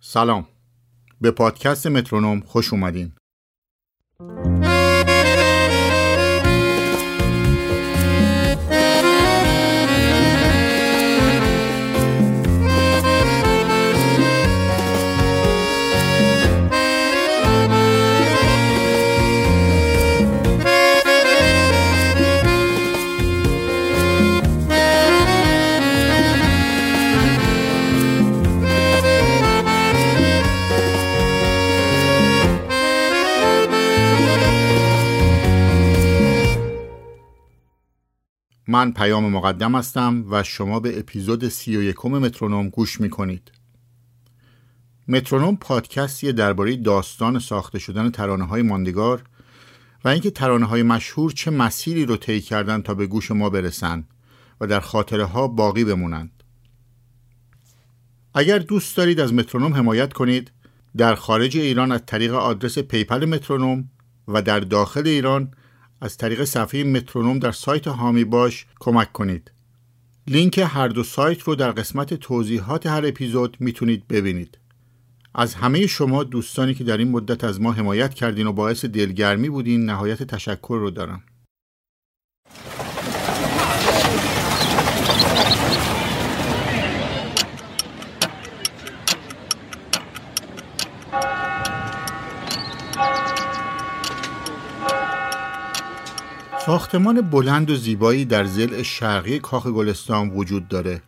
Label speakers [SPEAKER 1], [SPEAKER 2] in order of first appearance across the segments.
[SPEAKER 1] سلام. به پادکست مترونوم خوش اومدین. من پیام مقدم هستم و شما به اپیزود سی و یکم مترونوم گوش می‌کنید. مترونوم پادکستی درباره داستان ساخته شدن ترانه های ماندگار و اینکه ترانه های مشهور چه مسیری رو طی کردن تا به گوش ما برسن و در خاطره ها باقی بمونند. اگر دوست دارید از مترونوم حمایت کنید در خارج ایران از طریق آدرس پیپل مترونوم و در داخل ایران از طریق صفحه مترونوم در سایت هامی باش کمک کنید. لینک هر دو سایت رو در قسمت توضیحات هر اپیزود می‌تونید ببینید. از همه شما دوستانی که در این مدت از ما حمایت کردین و باعث دلگرمی بودین نهایت تشکر رو دارم. ساختمان بلند و زیبایی در زل شرقی کاخ گلستان وجود داره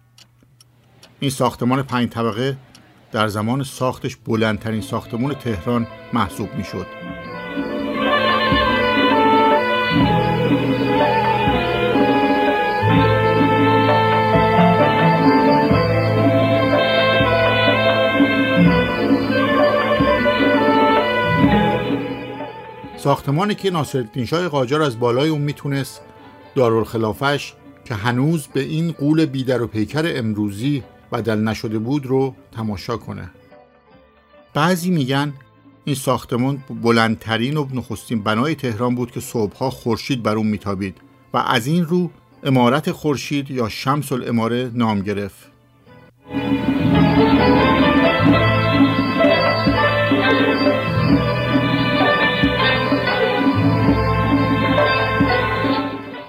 [SPEAKER 1] این ساختمان پنج طبقه در زمان ساختش بلندترین ساختمان تهران محسوب می شد. ساختمانی که ناصرالدین شاه قاجار از بالای اون می‌تونست دارالخلافش که هنوز به این قول بیدر و پیکر امروزی بدل نشده بود رو تماشا کنه. بعضی میگن این ساختمان بلندترین و نخستین بنای تهران بود که صبحها خورشید بر اون میتابید و از این رو امارت خورشید یا شمس الاماره نام گرفت.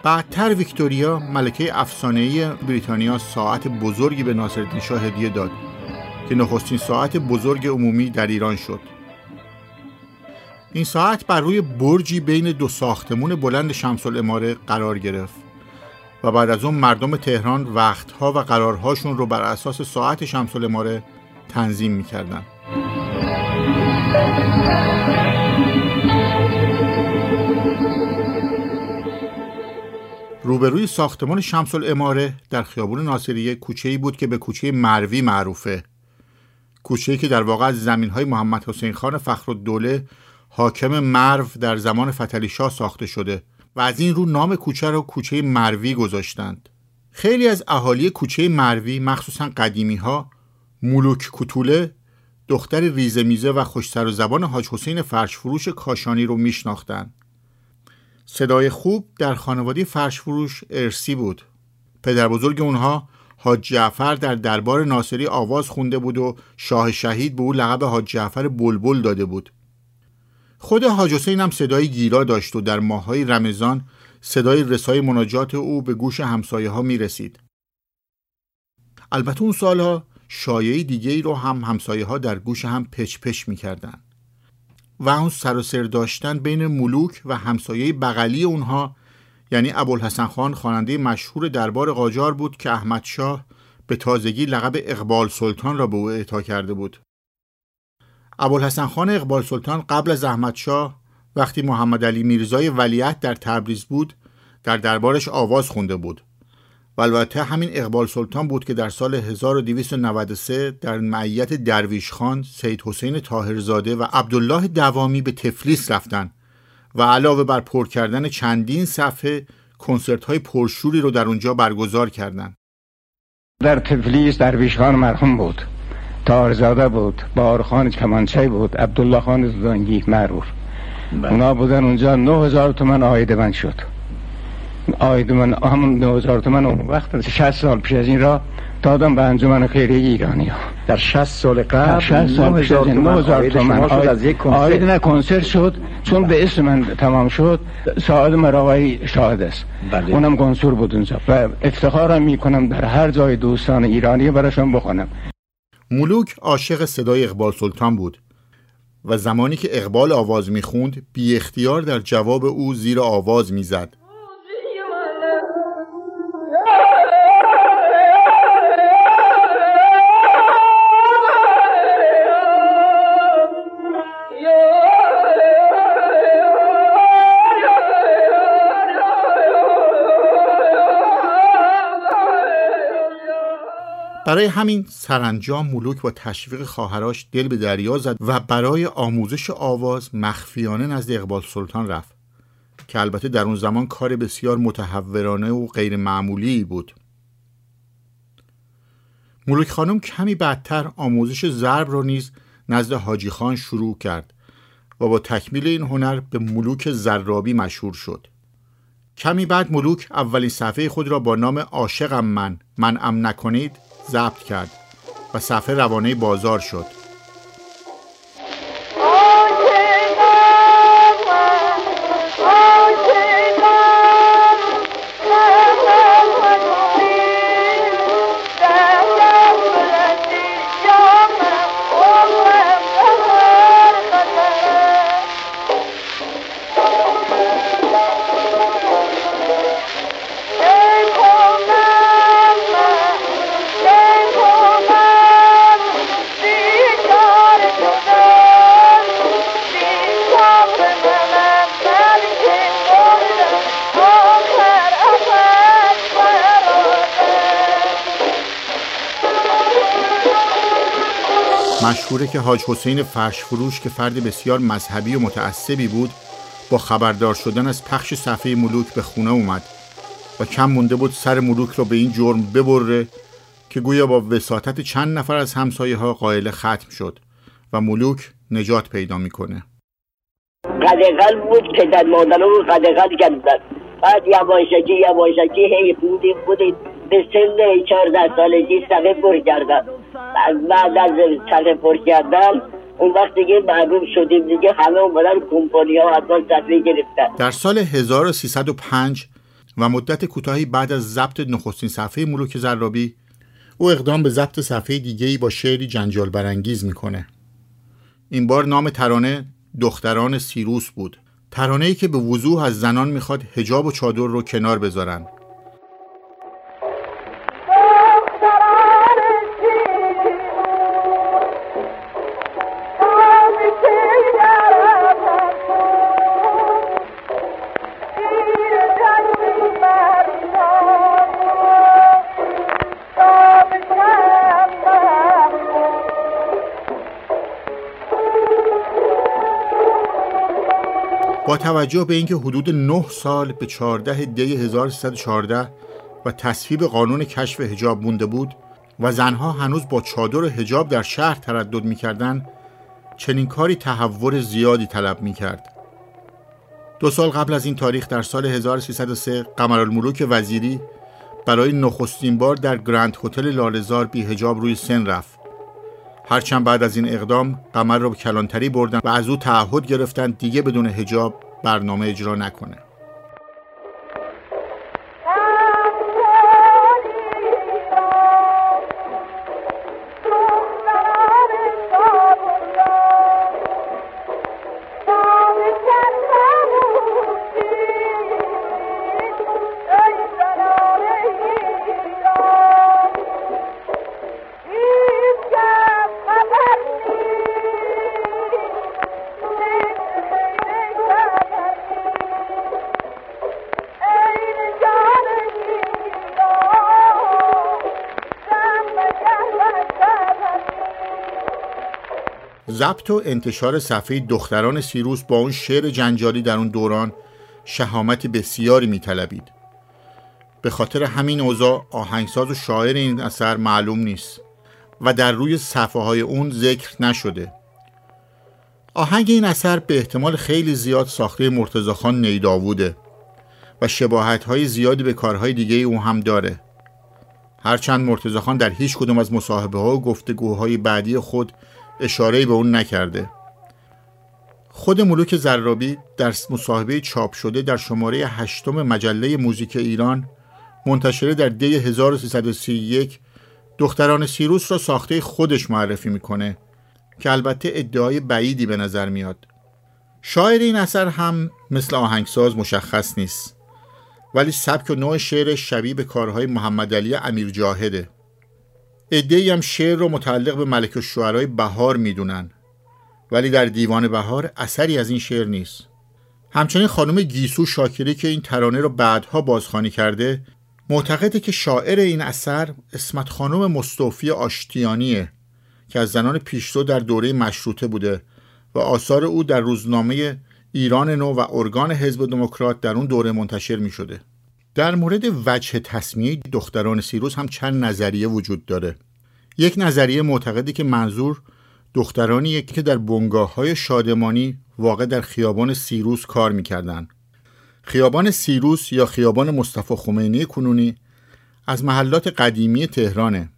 [SPEAKER 1] بعدتر ویکتوریا ملکه افسانه‌ای بریتانیا ساعت بزرگی به ناصرالدین شاه هدیه داد که نخستین ساعت بزرگ عمومی در ایران شد. این ساعت بر روی برجی بین دو ساختمون بلند شمس الاماره قرار گرفت و بعد از اون مردم تهران وقتها و قرارهاشون رو بر اساس ساعت شمس الاماره تنظیم می‌کردن. روبروی ساختمان شمس الاماره در خیابون ناصریه کوچه ای بود که به کوچه مروی معروفه. کوچه که در واقع از زمین های محمد حسین خان فخر الدوله حاکم مرو در زمان فتلی شاه ساخته شده و از این رو نام کوچه را کوچه مروی گذاشتند. خیلی از اهالی کوچه مروی مخصوصا قدیمی ها مولوک کتوله دختر ریزمیزه و خوشتر و زبان حاج حسین فرشفروش کاشانی رو میشناختند. صدای خوب در خانواده فرش فروش ارسی بود پدر بزرگ اونها حاج جعفر در دربار ناصری آواز خونده بود و شاه شهید به او لقب حاج جعفر بلبل داده بود خود حاج حسین هم صدای گیرا داشت و در ماهای رمضان صدای رسای مناجات او به گوش همسایه ها می رسید. البته اون سالها شایعی دیگه ای رو هم همسایه ها در گوش هم پچ پچ می کردن. و اون سر و سر داشتن بین ملوک و همسایه بغلی اونها یعنی ابوالحسن خان خواننده مشهور دربار قاجار بود که احمد شاه به تازگی لقب اقبال سلطان را به او اعطا کرده بود. ابوالحسن خان اقبال سلطان قبل از احمد شاه وقتی محمد علی میرزای ولیت در تبریز بود در دربارش آواز خونده بود و البته همین اقبال سلطان بود که در سال 1293 در معیت درویش خان سید حسین تاهرزاده و عبدالله دوامی به تفلیس رفتن و علاوه بر پر کردن چندین صفحه کنسرت های پرشوری رو در اونجا برگزار کردند.
[SPEAKER 2] در تفلیس درویش خان مرحوم بود تاهرزاده بود بارخان کمانچه بود عبدالله خان زدانگی معروف بله. اونا بودن اونجا 9000 تومن آیده من شد آید من همون 2000 تومن اون وقت 60 سال پیش از این را دادم به انجمن خیریه ایرانی ها.
[SPEAKER 3] در 60 سال قبل
[SPEAKER 2] 60 سال 9000 تومان شد از یک کنسرت. آید نه کنسرت شد. چون به اسم من تمام شد سعاد مراوی شاهد است. بله. اونم گنسور بود اونجا. و افتخارم می‌کنم در هر جای دوستان ایرانی براشون بخونم.
[SPEAKER 1] ملوک عاشق صدای اقبال سلطان بود و زمانی که اقبال آواز می‌خوند بی اختیار در جواب او زیر آواز می‌زد. برای همین سرانجام ملوک با تشویق خواهراش دل به دریا زد و برای آموزش آواز مخفیانه نزد اقبال سلطان رفت. که البته در اون زمان کار بسیار متحورانه و غیر معمولی بود. ملوک خانم کمی بعدتر آموزش ضرب را نیز نزد حاجی خان شروع کرد و با تکمیل این هنر به ملوک زرابی مشهور شد. کمی بعد ملوک اولین صفحه خود را با نام عاشقم من من ام نکنید ضبط کرد و صفحه روانه بازار شد. مشهوره که حاج حسین فرش فروش که فرد بسیار مذهبی و متعصبی بود با خبردار شدن از پخش صفحه ملوک به خونه اومد و کم مونده بود سر ملوک را به این جرم ببره که گویا با وساطت چند نفر از همسایه ها قائل ختم شد و ملوک نجات پیدا می‌کنه.
[SPEAKER 4] قدقل بود که در مادرو قدقل کردن بعد یواشکی یواشکی هی بودی بودی به سن چهارده سالگی صفحه پر کردن بعد از صفحه پر کردن اون وقت دیگه معروف شدیم دیگه همه اومدن کمپانی ها حتما صفحه گرفتن.
[SPEAKER 1] در سال 1305 و مدت کوتاهی بعد از ضبط نخستین صفحه ملوک زرابی او اقدام به ضبط صفحه دیگه ای با شعری جنجال برانگیز می‌کنه. این بار نام ترانه دختران سیروس بود. ترانه ای که به وضوح از زنان می‌خواد هجاب و چادر رو کنار بذارن. با توجه به اینکه حدود 9 سال به 14 دی 1314 و تصویب قانون کشف هجاب مونده بود و زنها هنوز با چادر هجاب در شهر تردد می‌کردند چنین کاری تحور زیادی طلب می‌کرد. دو سال قبل از این تاریخ در سال 1303 قمرالملوک وزیری برای نخستین بار در گرند هتل لالزار بی هجاب روی سن رفت. هرچند بعد از این اقدام قمر را به کلانتری بردن و از او تعهد گرفتند دیگه بدون هجاب برنامه اجرا نکنه. ضبط و انتشار صفحه دختران سیروس با اون شعر جنجالی در اون دوران شهامت بسیاری میطلبید. به خاطر همین اوضاع آهنگساز و شاعر این اثر معلوم نیست و در روی صفحه های اون ذکر نشده. آهنگ این اثر به احتمال خیلی زیاد ساخته مرتزاخان نیداووده و شباهت های زیادی به کارهای دیگه او هم داره. هرچند مرتضی در هیچ کدوم از مصاحبه ها و گفتگوهای بعدی خود اشاره به اون نکرده. خود ملوک زرابی در مصاحبه چاپ شده در شماره هشتم مجله موزیک ایران منتشره در دی 1331 دختران سیروس را ساخته خودش معرفی می‌کنه که البته ادعای بعیدی به نظر میاد. شاعر این اثر هم مثل آهنگساز مشخص نیست ولی سبک و نوع شعر شبیه به کارهای محمد علی امیر جاهده ادهی هم شعر رو متعلق به ملک الشعرهای بهار می‌دونن ولی در دیوان بهار اثری از این شعر نیست همچنین خانم گیسو شاکری که این ترانه رو بعدها بازخوانی کرده معتقده که شاعر این اثر اسمت خانم مستوفی آشتیانیه که از زنان پیشرو در دوره مشروطه بوده و آثار او در روزنامه ایران نو و ارگان حزب دموکرات در اون دوره منتشر می شده. در مورد وجه تصمیه دختران سیروس هم چند نظریه وجود داره. یک نظریه معتقدی که منظور دخترانی که در بنگاه های شادمانی واقع در خیابان سیروس کار می‌کردند. خیابان سیروس یا خیابان مصطفی خمینی کنونی از محلات قدیمی تهرانه.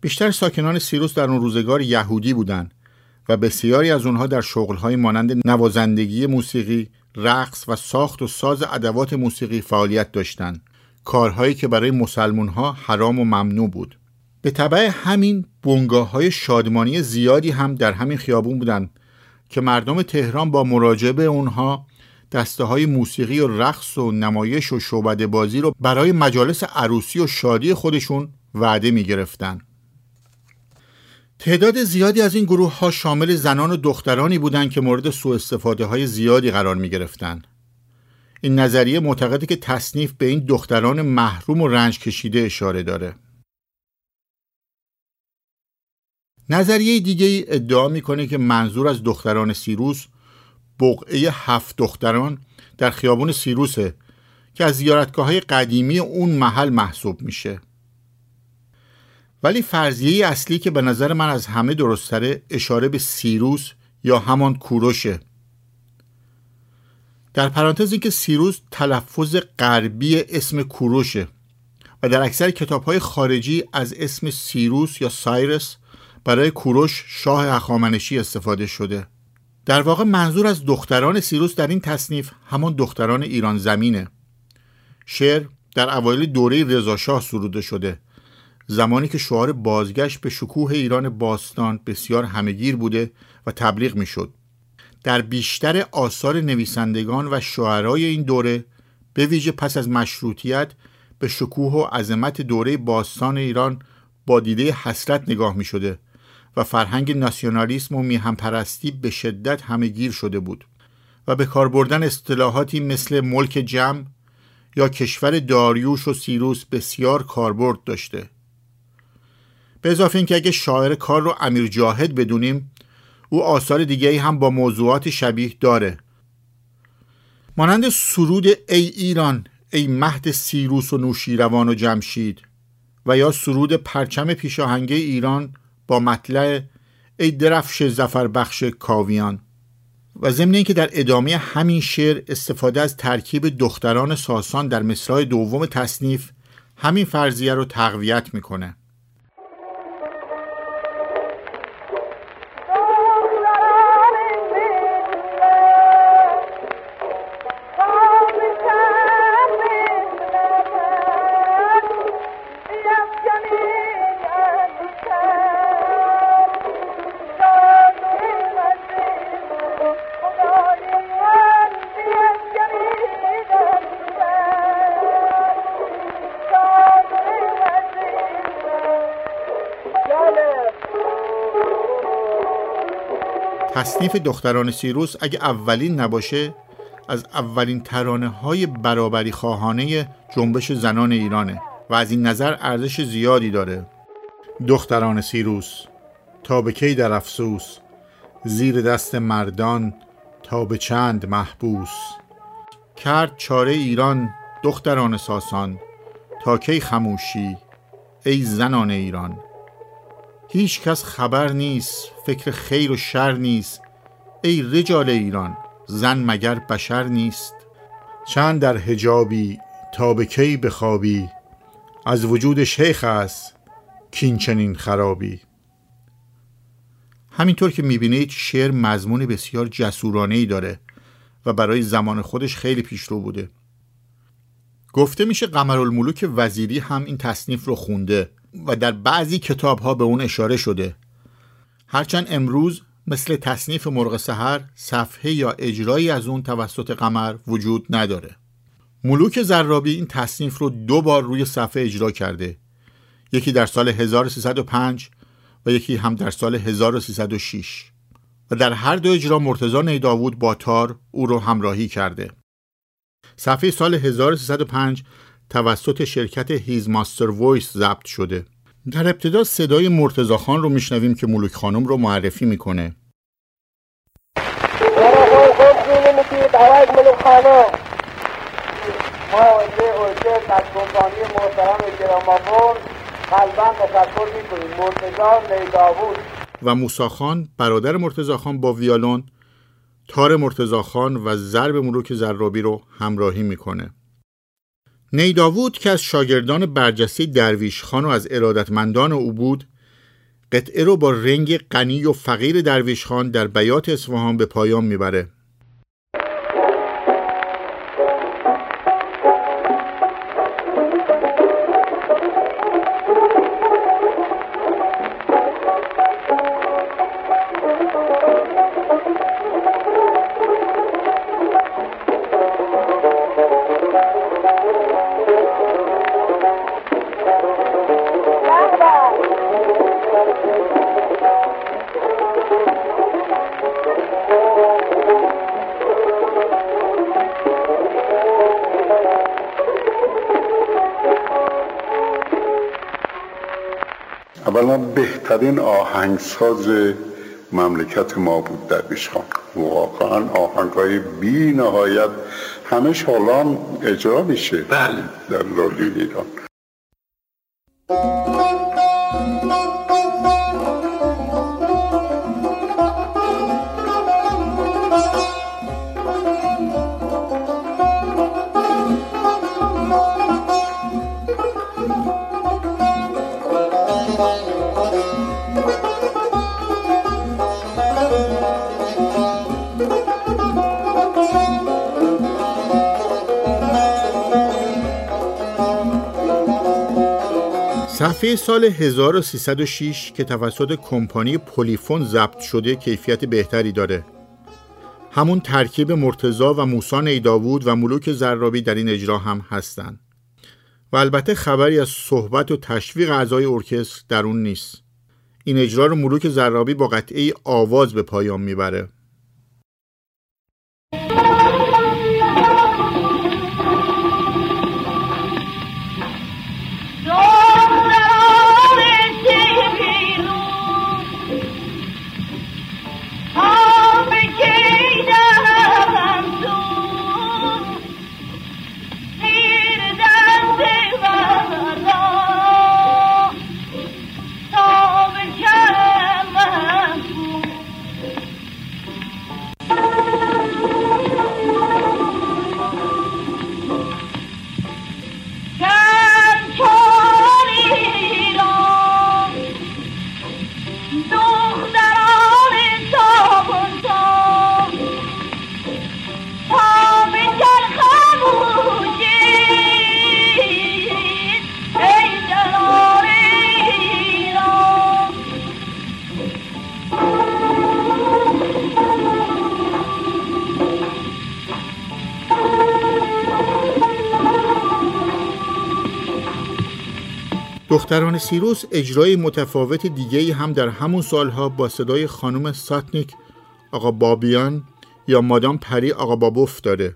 [SPEAKER 1] بیشتر ساکنان سیروس در اون روزگار یهودی بودند و بسیاری از اونها در شغلهای مانند نوازندگی موسیقی، رقص و ساخت و ساز ادوات موسیقی فعالیت داشتند. کارهایی که برای مسلمون ها حرام و ممنوع بود. به طبع همین بنگاه های شادمانی زیادی هم در همین خیابون بودند که مردم تهران با مراجعه به اونها دسته های موسیقی و رقص و نمایش و شعبده بازی رو برای مجالس عروسی و شادی خودشون وعده می گرفتن. تعداد زیادی از این گروه ها شامل زنان و دخترانی بودند که مورد سوء استفاده های زیادی قرار می گرفتن. این نظریه معتقده که تصنیف به این دختران محروم و رنج کشیده اشاره داره. نظریه دیگه ای ادعا می‌کنه که منظور از دختران سیروس بقعه هفت دختران در خیابون سیروسه که از زیارتگاه های قدیمی اون محل محسوب میشه ولی فرضیه اصلی که به نظر من از همه درستره اشاره به سیروس یا همان کوروشه. در پرانتز که سیروس تلفظ غربی اسم کوروشه و در اکثر کتاب خارجی از اسم سیروس یا سایرس برای کوروش شاه هخامنشی استفاده شده. در واقع منظور از دختران سیروس در این تصنیف همان دختران ایران زمینه. شعر در اوایل دوره رضاشاه سروده شده. زمانی که شعار بازگشت به شکوه ایران باستان بسیار همگیر بوده و تبلیغ می‌شد. در بیشتر آثار نویسندگان و شعرای این دوره به ویژه پس از مشروطیت به شکوه و عظمت دوره باستان ایران با دیده حسرت نگاه می شده و فرهنگ ناسیونالیسم و میهم پرستی به شدت همهگیر شده بود و به کار بردن اصطلاحاتی مثل ملک جمع یا کشور داریوش و سیروس بسیار کاربرد داشته به اضافه اینکه اگه شاعر کار رو امیر جاهد بدونیم او آثار دیگه هم با موضوعات شبیه داره. مانند سرود ای ایران ای مهد سیروس و نوشیروان و جمشید و یا سرود پرچم پیشاهنگه ایران با مطلع ای درفش زفر بخش کاویان. و ضمن اینکه در ادامه همین شعر استفاده از ترکیب دختران ساسان در مصرع دوم تصنیف همین فرضیه رو تقویت می‌کنه. تصنیف دختران سیروس اگه اولین نباشه از اولین ترانه های برابری خواهانه جنبش زنان ایرانه و از این نظر ارزش زیادی داره. دختران سیروس تا به کی در افسوس؟ زیر دست مردان تا به چند محبوس؟ کرد چاره ایران دختران ساسان تا کی خموشی؟ ای زنان ایران! هیچ کس خبر نیست فکر خیر و شر نیست. ای رجال ایران زن مگر بشر نیست؟ چند در هجابی تا به کی بخوابی؟ از وجود شیخ است کین چنین خرابی. همینطور که می‌بینید شعر مضمون بسیار جسورانه ای داره و برای زمان خودش خیلی پیشرو بوده. گفته میشه قمرالملوک وزیری هم این تصنیف رو خونده. و در بعضی کتاب ها به اون اشاره شده. هرچند امروز مثل تصنیف مرغ سحر صفحه یا اجرایی از اون توسط قمر وجود نداره. ملوک زرابی این تصنیف رو دو بار روی صفحه اجرا کرده. یکی در سال 1305 و یکی هم در سال 1306 و در هر دو اجرا مرتزا نیداوود با تار او رو همراهی کرده. صفحه سال 1305 توسط شرکت His Master's Voice ضبط شده. در ابتدا صدای مرتضی خان رو میشنویم که ملوک خانم رو معرفی می‌کنه.
[SPEAKER 3] ما از کمپانی محترم گرامافون قلبا تشکر می‌کنیم
[SPEAKER 1] و موسی‌خان برادر مرتضی‌خان با ویالون تار مرتضی‌خان و ضرب ملوک ضرابی رو همراهی می‌کنه. نیداوود که از شاگردان برجسته درویش خان و از ارادتمندان او بود قطعه رو با رنگ غنی و فقیر درویش خان در بیات اصفهان به پایان می‌بره.
[SPEAKER 5] بهترین آهنگساز مملکت ما بود در خان واقعا آهنگ های بی نهایت همه حالا اجرا میشه
[SPEAKER 6] بله.
[SPEAKER 5] در رادیو ایران.
[SPEAKER 1] صفحه سال 1306 که توسط کمپانی پلیفون ضبط شده کیفیت بهتری داره. همون ترکیب مرتزا و موسا نیداوود و ملوک زرابی در این اجرا هم هستند و البته خبری از صحبت و تشویق اعضای ارکستر در اون نیست. این اجرا رو ملوک زرابی با قطعه آواز به پایان می‌بره. دختران سیروس اجرای متفاوت دیگه هم در همون سالها با صدای خانم ساتنیک آقا بابیان یا مادام پری آقا بابوف داره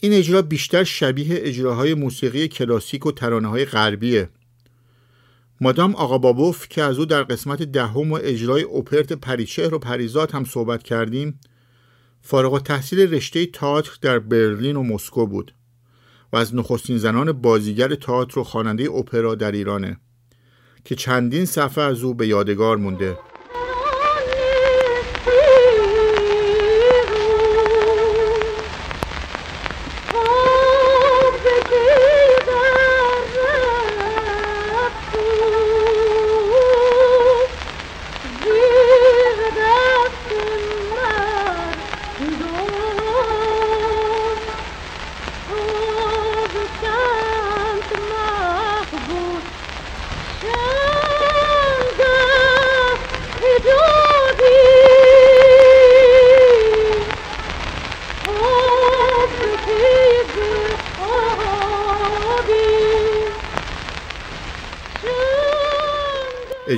[SPEAKER 1] این اجرا بیشتر شبیه اجراهای موسیقی کلاسیک و ترانه های غربیه. مادام آقا بابوف که از او در قسمت دهم و اجرای اپرت پریچهر و پریزاد هم صحبت کردیم فارغ التحصیل رشته تئاتر در برلین و مسکو بود. و از نخستین زنان بازیگر تئاتر و خواننده اپرا در ایرانه که چندین صفحه از او به یادگار مونده.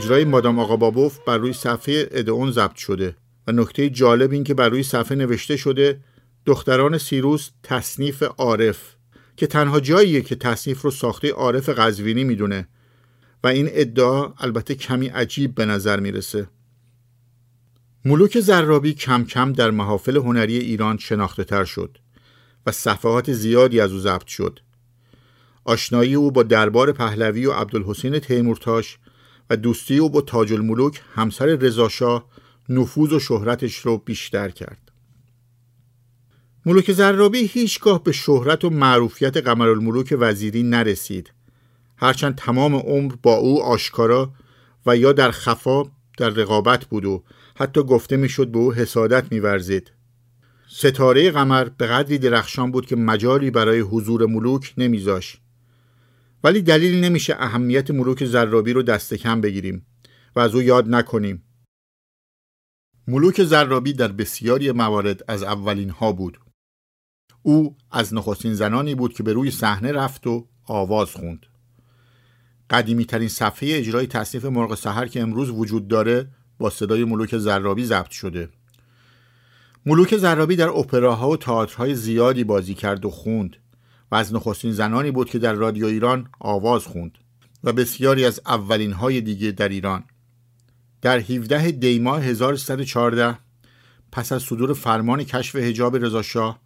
[SPEAKER 1] اجرای مادام آقا بابوف بر روی صفحه ادئون ضبط شده و نکته جالب این که بر روی صفحه نوشته شده دختران سیروس تصنیف عارف که تنها جاییه که تصنیف رو ساخته عارف قزوینی می‌دونه و این ادعا البته کمی عجیب به نظر می‌رسه. ملوک زرابی کم کم در محافل هنری ایران شناخته تر شد و صفحات زیادی از او ضبط شد. آشنایی او با دربار پهلوی و عبدالحسین تیمورتاش و دوستی او با تاج الملوک همسر رضاشاه نفوذ و شهرتش رو بیشتر کرد. ملوک زرابی هیچگاه به شهرت و معروفیت قمرالملوک وزیری نرسید. هرچند تمام عمر با او آشکارا و یا در خفا در رقابت بود و حتی گفته می‌شد به او حسادت میورزید. ستاره قمر به قدری درخشان بود که مجالی برای حضور ملوک نمیذاش ولی دلیل نمیشه اهمیت ملوک زرابی رو دست کم بگیریم و از او یاد نکنیم. ملوک زرابی در بسیاری موارد از اولین ها بود. او از نخستین زنانی بود که به روی صحنه رفت و آواز خوند. قدیمی ترین صفحه اجرای تصنیف مرغ سحر که امروز وجود داره با صدای ملوک زرابی ضبط شده. ملوک زرابی در اپراها و تئاترهای زیادی بازی کرد و خوند. و از نخستین زنانی بود که در رادیو ایران آواز خوند و بسیاری از اولین های دیگه در ایران. در 17 دیماه 1314 پس از صدور فرمان کشف حجاب رضاشاه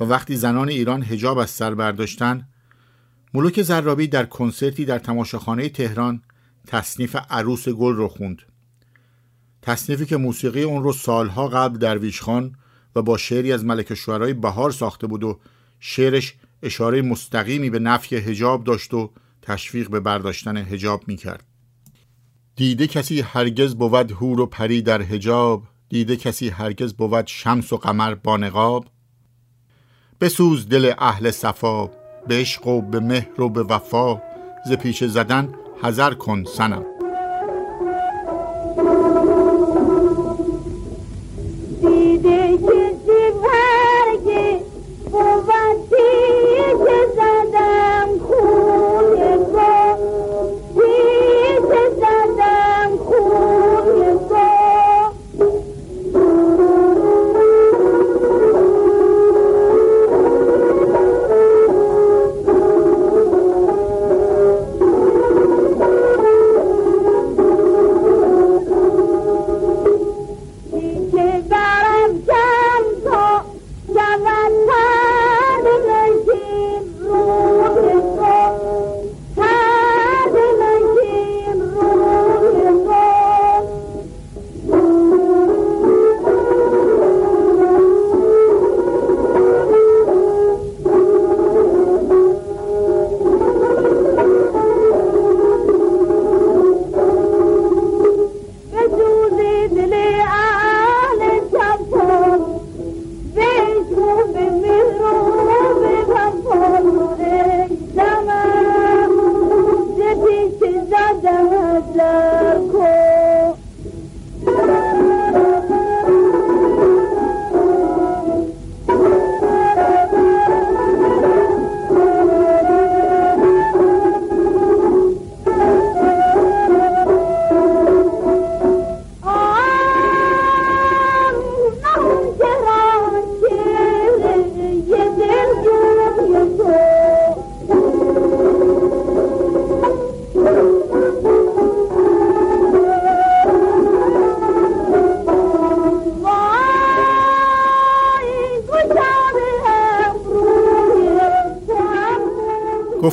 [SPEAKER 1] و وقتی زنان ایران حجاب از سر برداشتن ملوک زرابی در کنسرتی در تماشاخانه تهران تصنیف عروس گل رو خوند. تصنیفی که موسیقی اون رو سالها قبل درویش خان و با شعری از ملک شعرهای بهار ساخته بود و شعرش اشاره مستقیمی به نفی هجاب داشت و تشویق به برداشتن هجاب می کرد. دیده کسی هرگز بود هور و پری در هجاب دیده کسی هرگز بود شمس و قمر با نقاب؟ بسوز دل اهل صفا به عشق و به مهر و به وفا ز پیش زدن حذر کن سنم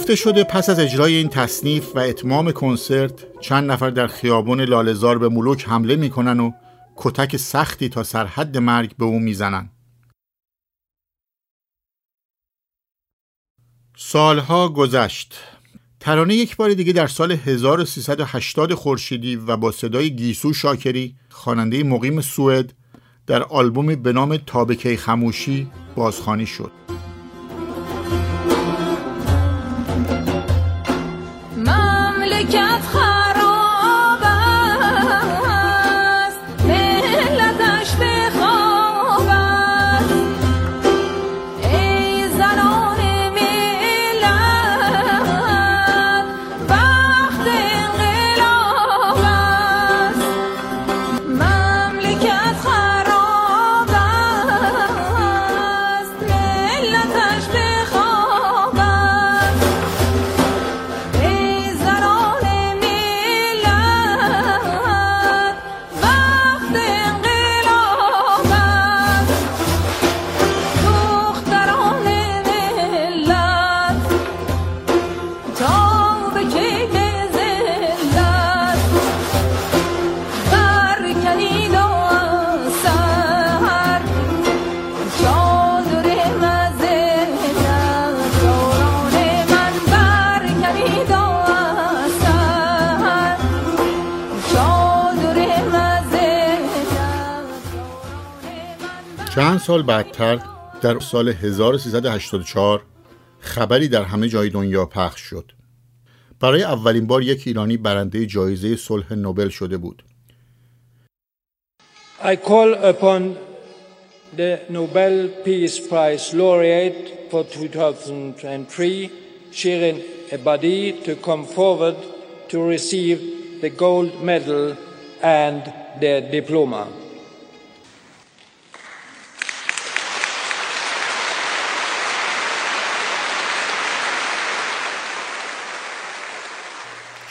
[SPEAKER 1] گفته شده پس از اجرای این تصنیف و اتمام کنسرت چند نفر در خیابان لالزار به ملوک حمله می‌کنن و کتک سختی تا سرحد مرگ به او می‌زنن. سالها گذشت. ترانه یک بار دیگه در سال 1380 خورشیدی و با صدای گیسو شاکری خواننده مقیم سوئد در آلبومی به نام تابکی خموشی بازخوانی شد. quatre سال بعدتر در سال 1384 خبری در همه جای دنیا پخش شد برای اولین بار یک ایرانی برنده جایزه صلح نوبل شده بود
[SPEAKER 6] I call upon the Nobel Peace Prize laureate for 2003, Shirin Ebadi, to come forward to receive the gold medal and the diploma.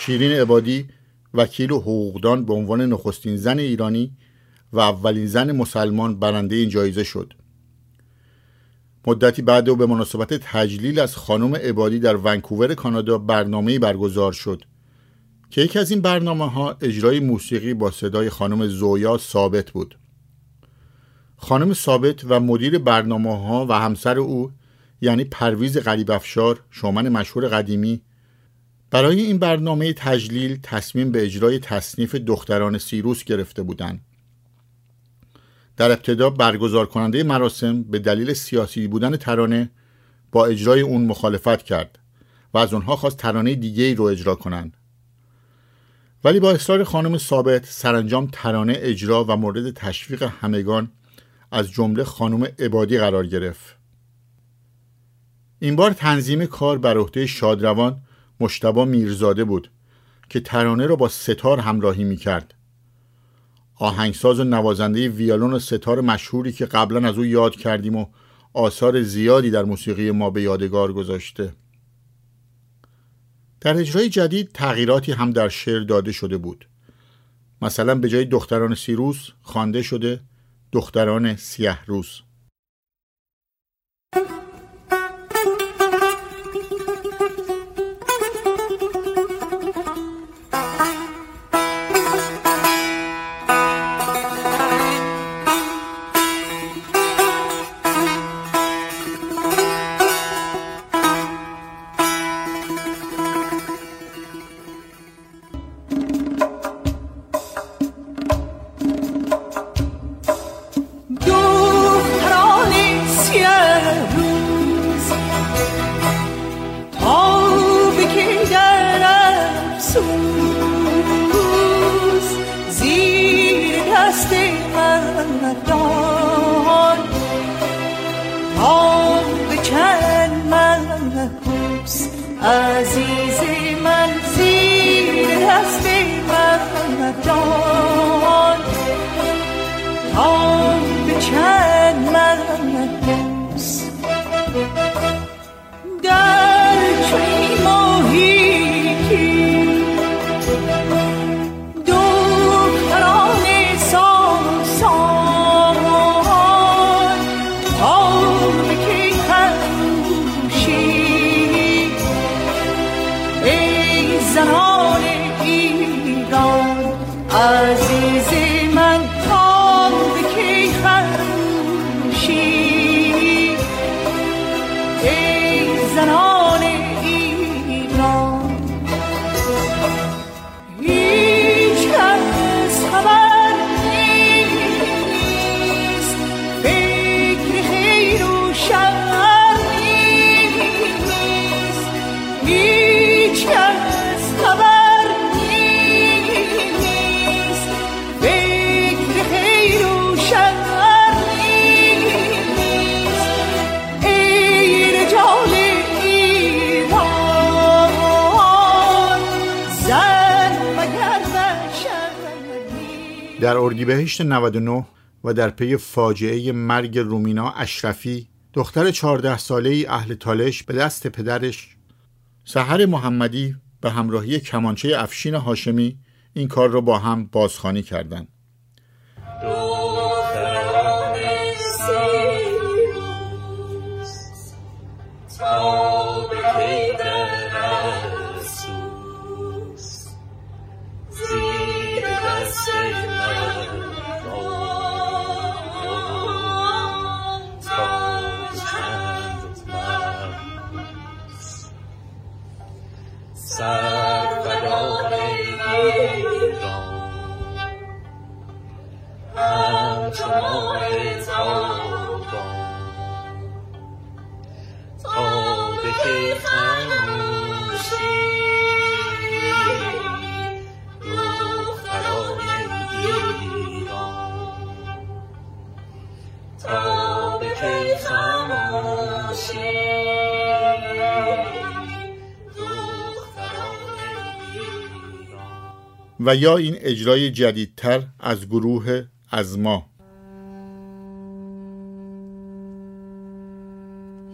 [SPEAKER 1] شیرین عبادی وکیل و حقوقدان به عنوان نخستین زن ایرانی و اولین زن مسلمان برنده این جایزه شد. مدتی بعد و به مناسبت تجلیل از خانم عبادی در ونکوور کانادا برنامه برگزار شد که یکی از این برنامه ها اجرای موسیقی با صدای خانم زویا ثابت بود. خانم ثابت و مدیر برنامه ها و همسر او یعنی پرویز غریب افشار شومن مشهور قدیمی برای این برنامه تجلیل تصمیم به اجرای تصنیف دختران سیروس گرفته بودند. در ابتدا برگزار کننده مراسم به دلیل سیاسی بودن ترانه با اجرای اون مخالفت کرد و از اونها خواست ترانه دیگه ای رو اجرا کنند. ولی با اصرار خانم ثابت سرانجام ترانه اجرا و مورد تشویق همگان از جمله خانم عبادی قرار گرفت. این بار تنظیم کار بر عهده شادروان مشتبا میرزاده بود که ترانه را با ستار همراهی می کرد. آهنگساز و نوازنده ویالون و ستار مشهوری که قبلا از او یاد کردیم و آثار زیادی در موسیقی ما به یادگار گذاشته. در اجرای جدید تغییراتی هم در شعر داده شده بود. مثلا به جای دختران سیروس خوانده شده دختران سیه روز. در اردیبهشت 99 و در پی فاجعه مرگ رومینا اشرفی دختر 14 ساله ای اهل تالش به دست پدرش سحر محمدی به همراهی کمانچه افشین هاشمی این کار را با هم بازخوانی کردند.
[SPEAKER 7] sa
[SPEAKER 1] و یا این اجرای جدیدتر از گروه از ما.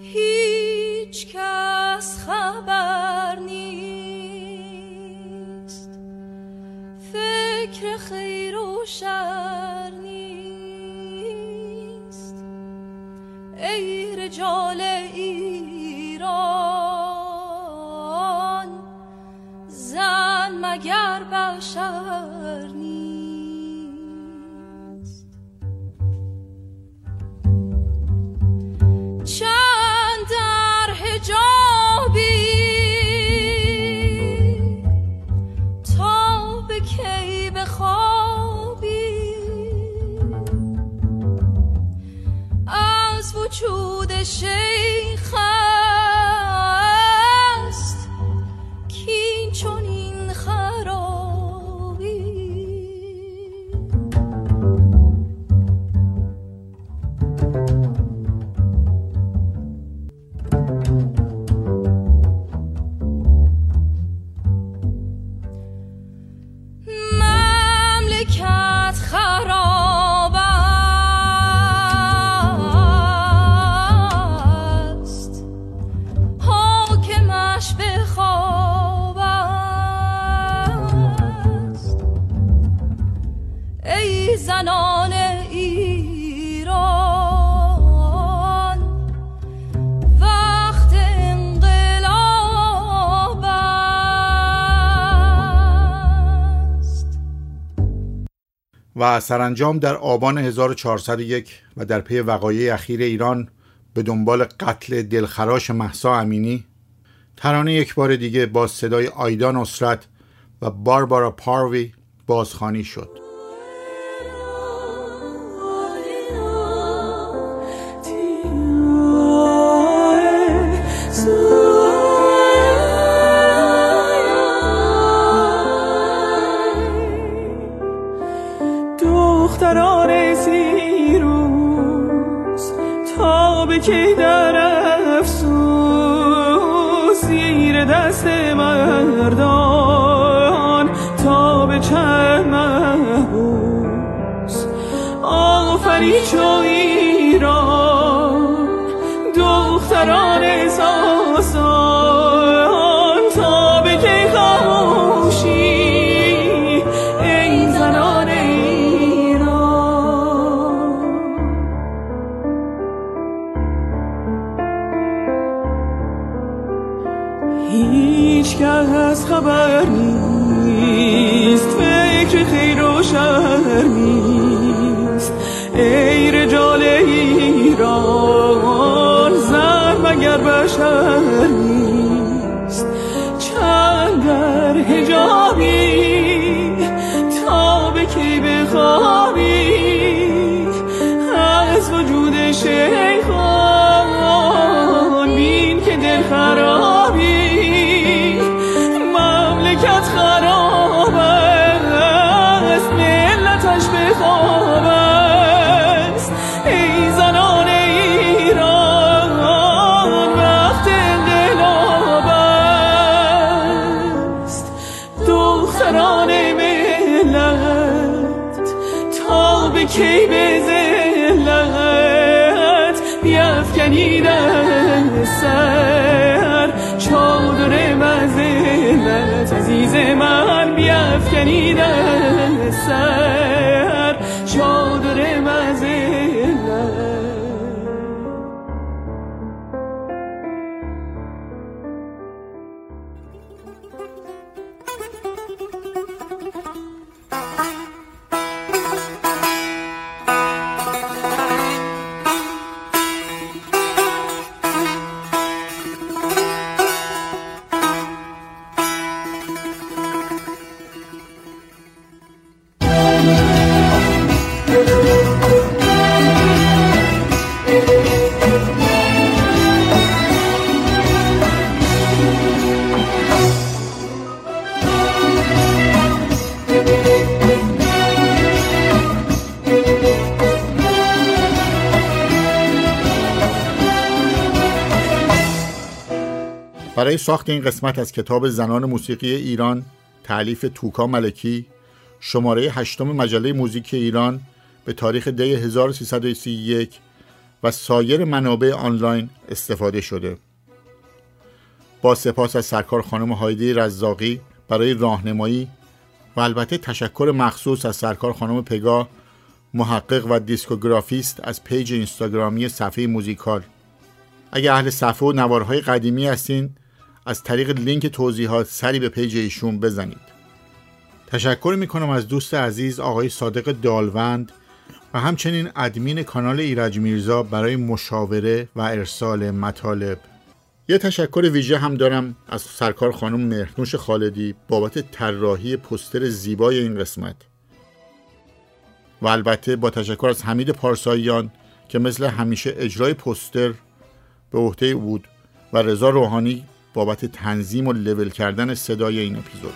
[SPEAKER 7] هیچ کس خبر نیست. فکر خیر و شر نیست. مگر
[SPEAKER 1] و سرانجام در آبان 1401 و در پی وقایع اخیر ایران به دنبال قتل دلخراش محسا امینی ترانه یک بار دیگه با صدای آیدا نصرت و باربارا پاروی بازخوانی شد.
[SPEAKER 8] کی در افسوس زیر دست مردان تا به چند محبوس. آفری چو نیست. ای رجال ایران زن مگر بشر نیست. چند در حجابی
[SPEAKER 1] ساخت این قسمت از کتاب زنان موسیقی ایران تألیف توکا ملکی شماره هشتم مجله موزیک ایران به تاریخ دی 1331 و سایر منابع آنلاین استفاده شده. با سپاس از سرکار خانم هایده رزاقی برای راهنمایی و البته تشکر مخصوص از سرکار خانم پگاه محقق و دیسکوگرافیست از page اینستاگرامی صفحه موزیکال اگر اهل صفحه و نوارهای قدیمی هستین از طریق لینک توضیحات سری به page ایشون بزنید. تشکر می‌کنم از دوست عزیز آقای صادق دالوند و همچنین ادمین کانال ایرج میرزا برای مشاوره و ارسال مطالب. یه تشکر ویژه هم دارم از سرکار خانم مهرنوش خالدی بابت طراحی پوستر زیبای این قسمت. و البته با تشکر از حمید پارساییان که مثل همیشه اجرای پستر به عهده بود و رضا روحانی بابت تنظیم و لول کردن صدای این اپیزود.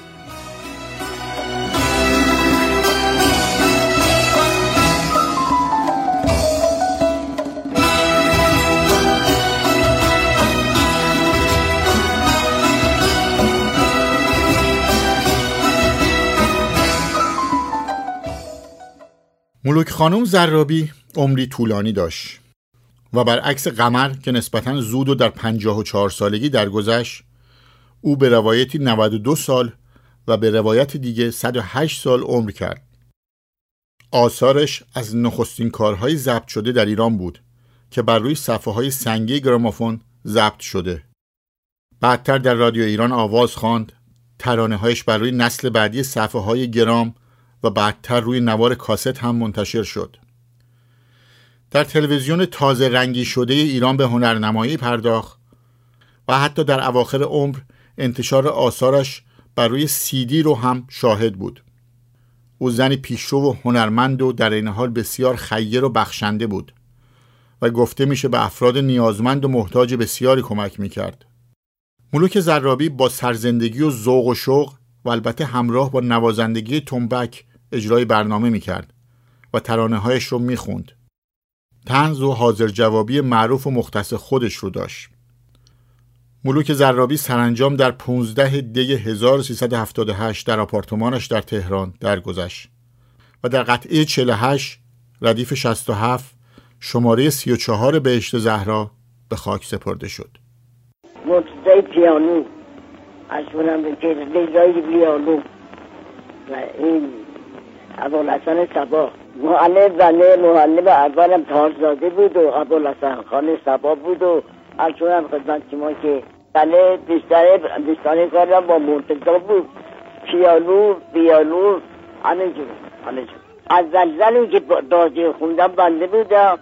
[SPEAKER 1] ملوک خانم زرابی عمری طولانی داشت. و برعکس قمر که نسبتا زود و در 54 سالگی درگذشت او به روایتی 92 سال و به روایت دیگه 108 سال عمر کرد. آثارش از نخستین کارهای ضبط شده در ایران بود که بر روی صفحه های سنگی گرامافون ضبط شده. بعدتر در رادیو ایران آواز خواند ترانه هایش بر روی نسل بعدی صفحه های گرام و بعدتر روی نوار کاست هم منتشر شد. در تلویزیون تازه رنگی شده ایران به هنرنمایی پرداخت و حتی در اواخر عمر انتشار آثارش بر روی سیدی رو هم شاهد بود او زنی پیشرو و هنرمند و در این حال بسیار خیر و بخشنده بود و گفته میشه به افراد نیازمند و محتاج بسیاری کمک می‌کرد ملوک زرابی با سرزندگی و ذوق و شوق و البته همراه با نوازندگی تنبک اجرای برنامه می‌کرد و ترانه هایش رو می‌خوند. تنز و حاضر جوابی معروف و مختص خودش رو داشت. ملوک زرابی سرانجام در 15 دی 1378 در آپارتمانش در تهران درگذشت و در قطعه 48 ردیف 67 شماره 34 بهشت زهرا به خاک سپرده شد.
[SPEAKER 4] مرتضای پیانو از کنم به رضای پیانو و این ابوالحسن سبا. معلم زنه معلم اولم تارزاده بود و ابوالحسن خان سبا بود و از کنم خدمت شما که بله بیشتر بیشتر کارم با مرتضا بود. پیانو پیانو همه جور همه جور. از زلزلی که دازی خوندم بنده بودم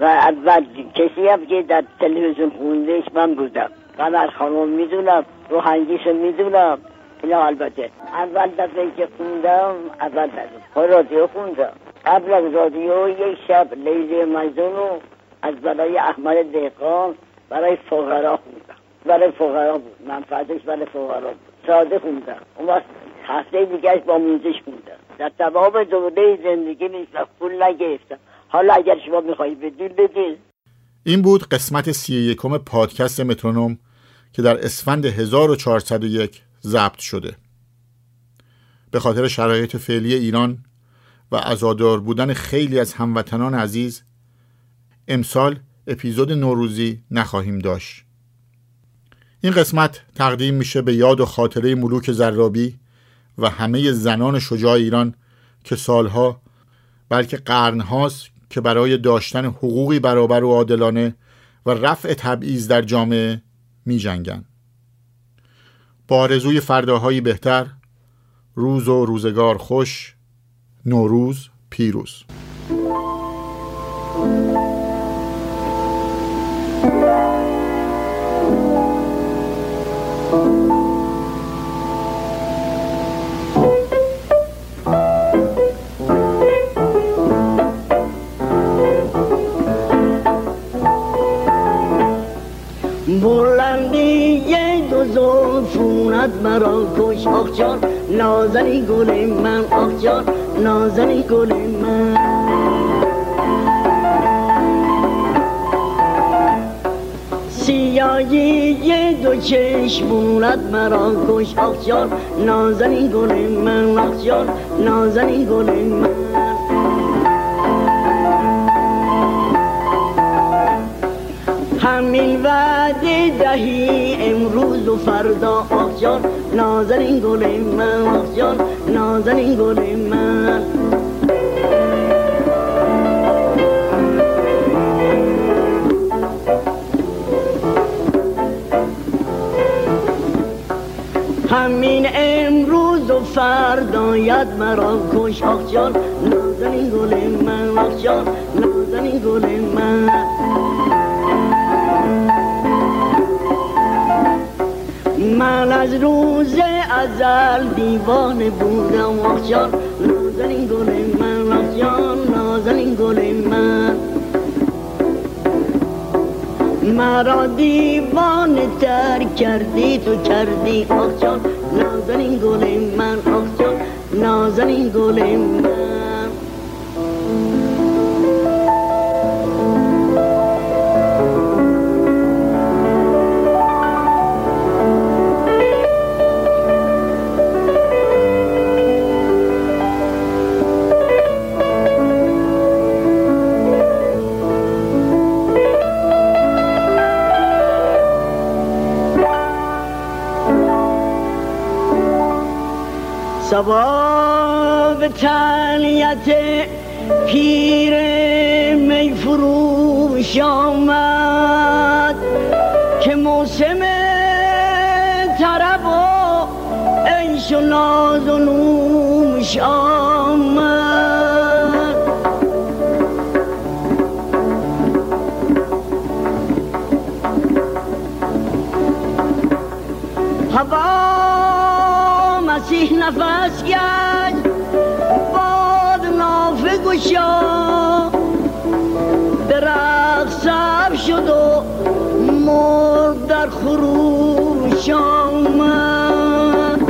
[SPEAKER 4] و اول کسی هم که در تلویزیون خوندهش من بودم. قمر خانم می‌دونم روحنگیشو می‌دونم. اینا البته اول دفعه که خوندم اول دفعه. رادیو خوندم. قبل از رادیو یک شب لیلی مجنون از برای احمد دهقان برای فقرا خوندم. برای فقرا بود. منفعتش برای فقرا بود. ساده خوندم. اون وقت هفته دیگهش با موزش خوندم. در تمام دوره زندگی نیست پول نگرفتم. حالا اگر شما میخوایی بدین بدین.
[SPEAKER 1] این بود قسمت سی یکم پادکست مترونوم که در اسفند 1401 ضبط شده به خاطر شرایط فعلی ایران و ازادار بودن خیلی از هموطنان عزیز امسال اپیزود نوروزی نخواهیم داشت این قسمت تقدیم میشه به یاد و خاطره ملوک زرابی و همه زنان شجاع ایران که سالها بلکه قرنهاست که برای داشتن حقوقی برابر و عادلانه و رفع تبعیض در جامعه می جنگن. با آرزوی فرداهایی بهتر. روز و روزگار خوش. نوروز پیروز.
[SPEAKER 9] دو زلفونت مرا کش آخ جان نازنی گل من آخ جان نازنی گل من. سیاه یه دو چشمونت مرا کش آخ جان نازنین گل من آخ جان نازنین گل من. همین وعده دهی امروز و فردا. آخ جان نازنین گل من آخ جان نازنین گل من. همین امروز و فردایت مرا کش. آخ جان نازنین گل من آخ جان نازنین گل من. من از روز ازل دیوانه بودم آخ جان. نازنین گل من آخ جان. نازنین گل من. مرا دیوانه تر کردی تو کردی آخ جان. نازنین گل من آخ جان. نازنین گل من. سباب تنیت پیر می فروش آمد که موسم طرب و عیش و ناز و نوش آمد. هوا خروش آمد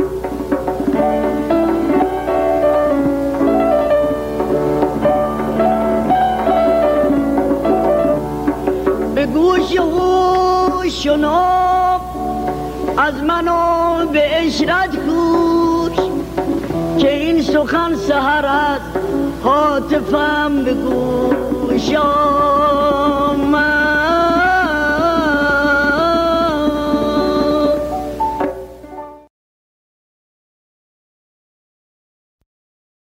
[SPEAKER 9] به گوش هوش و ناب از منو به اشرت گوش که این سخن سهر از حاطفم به گوش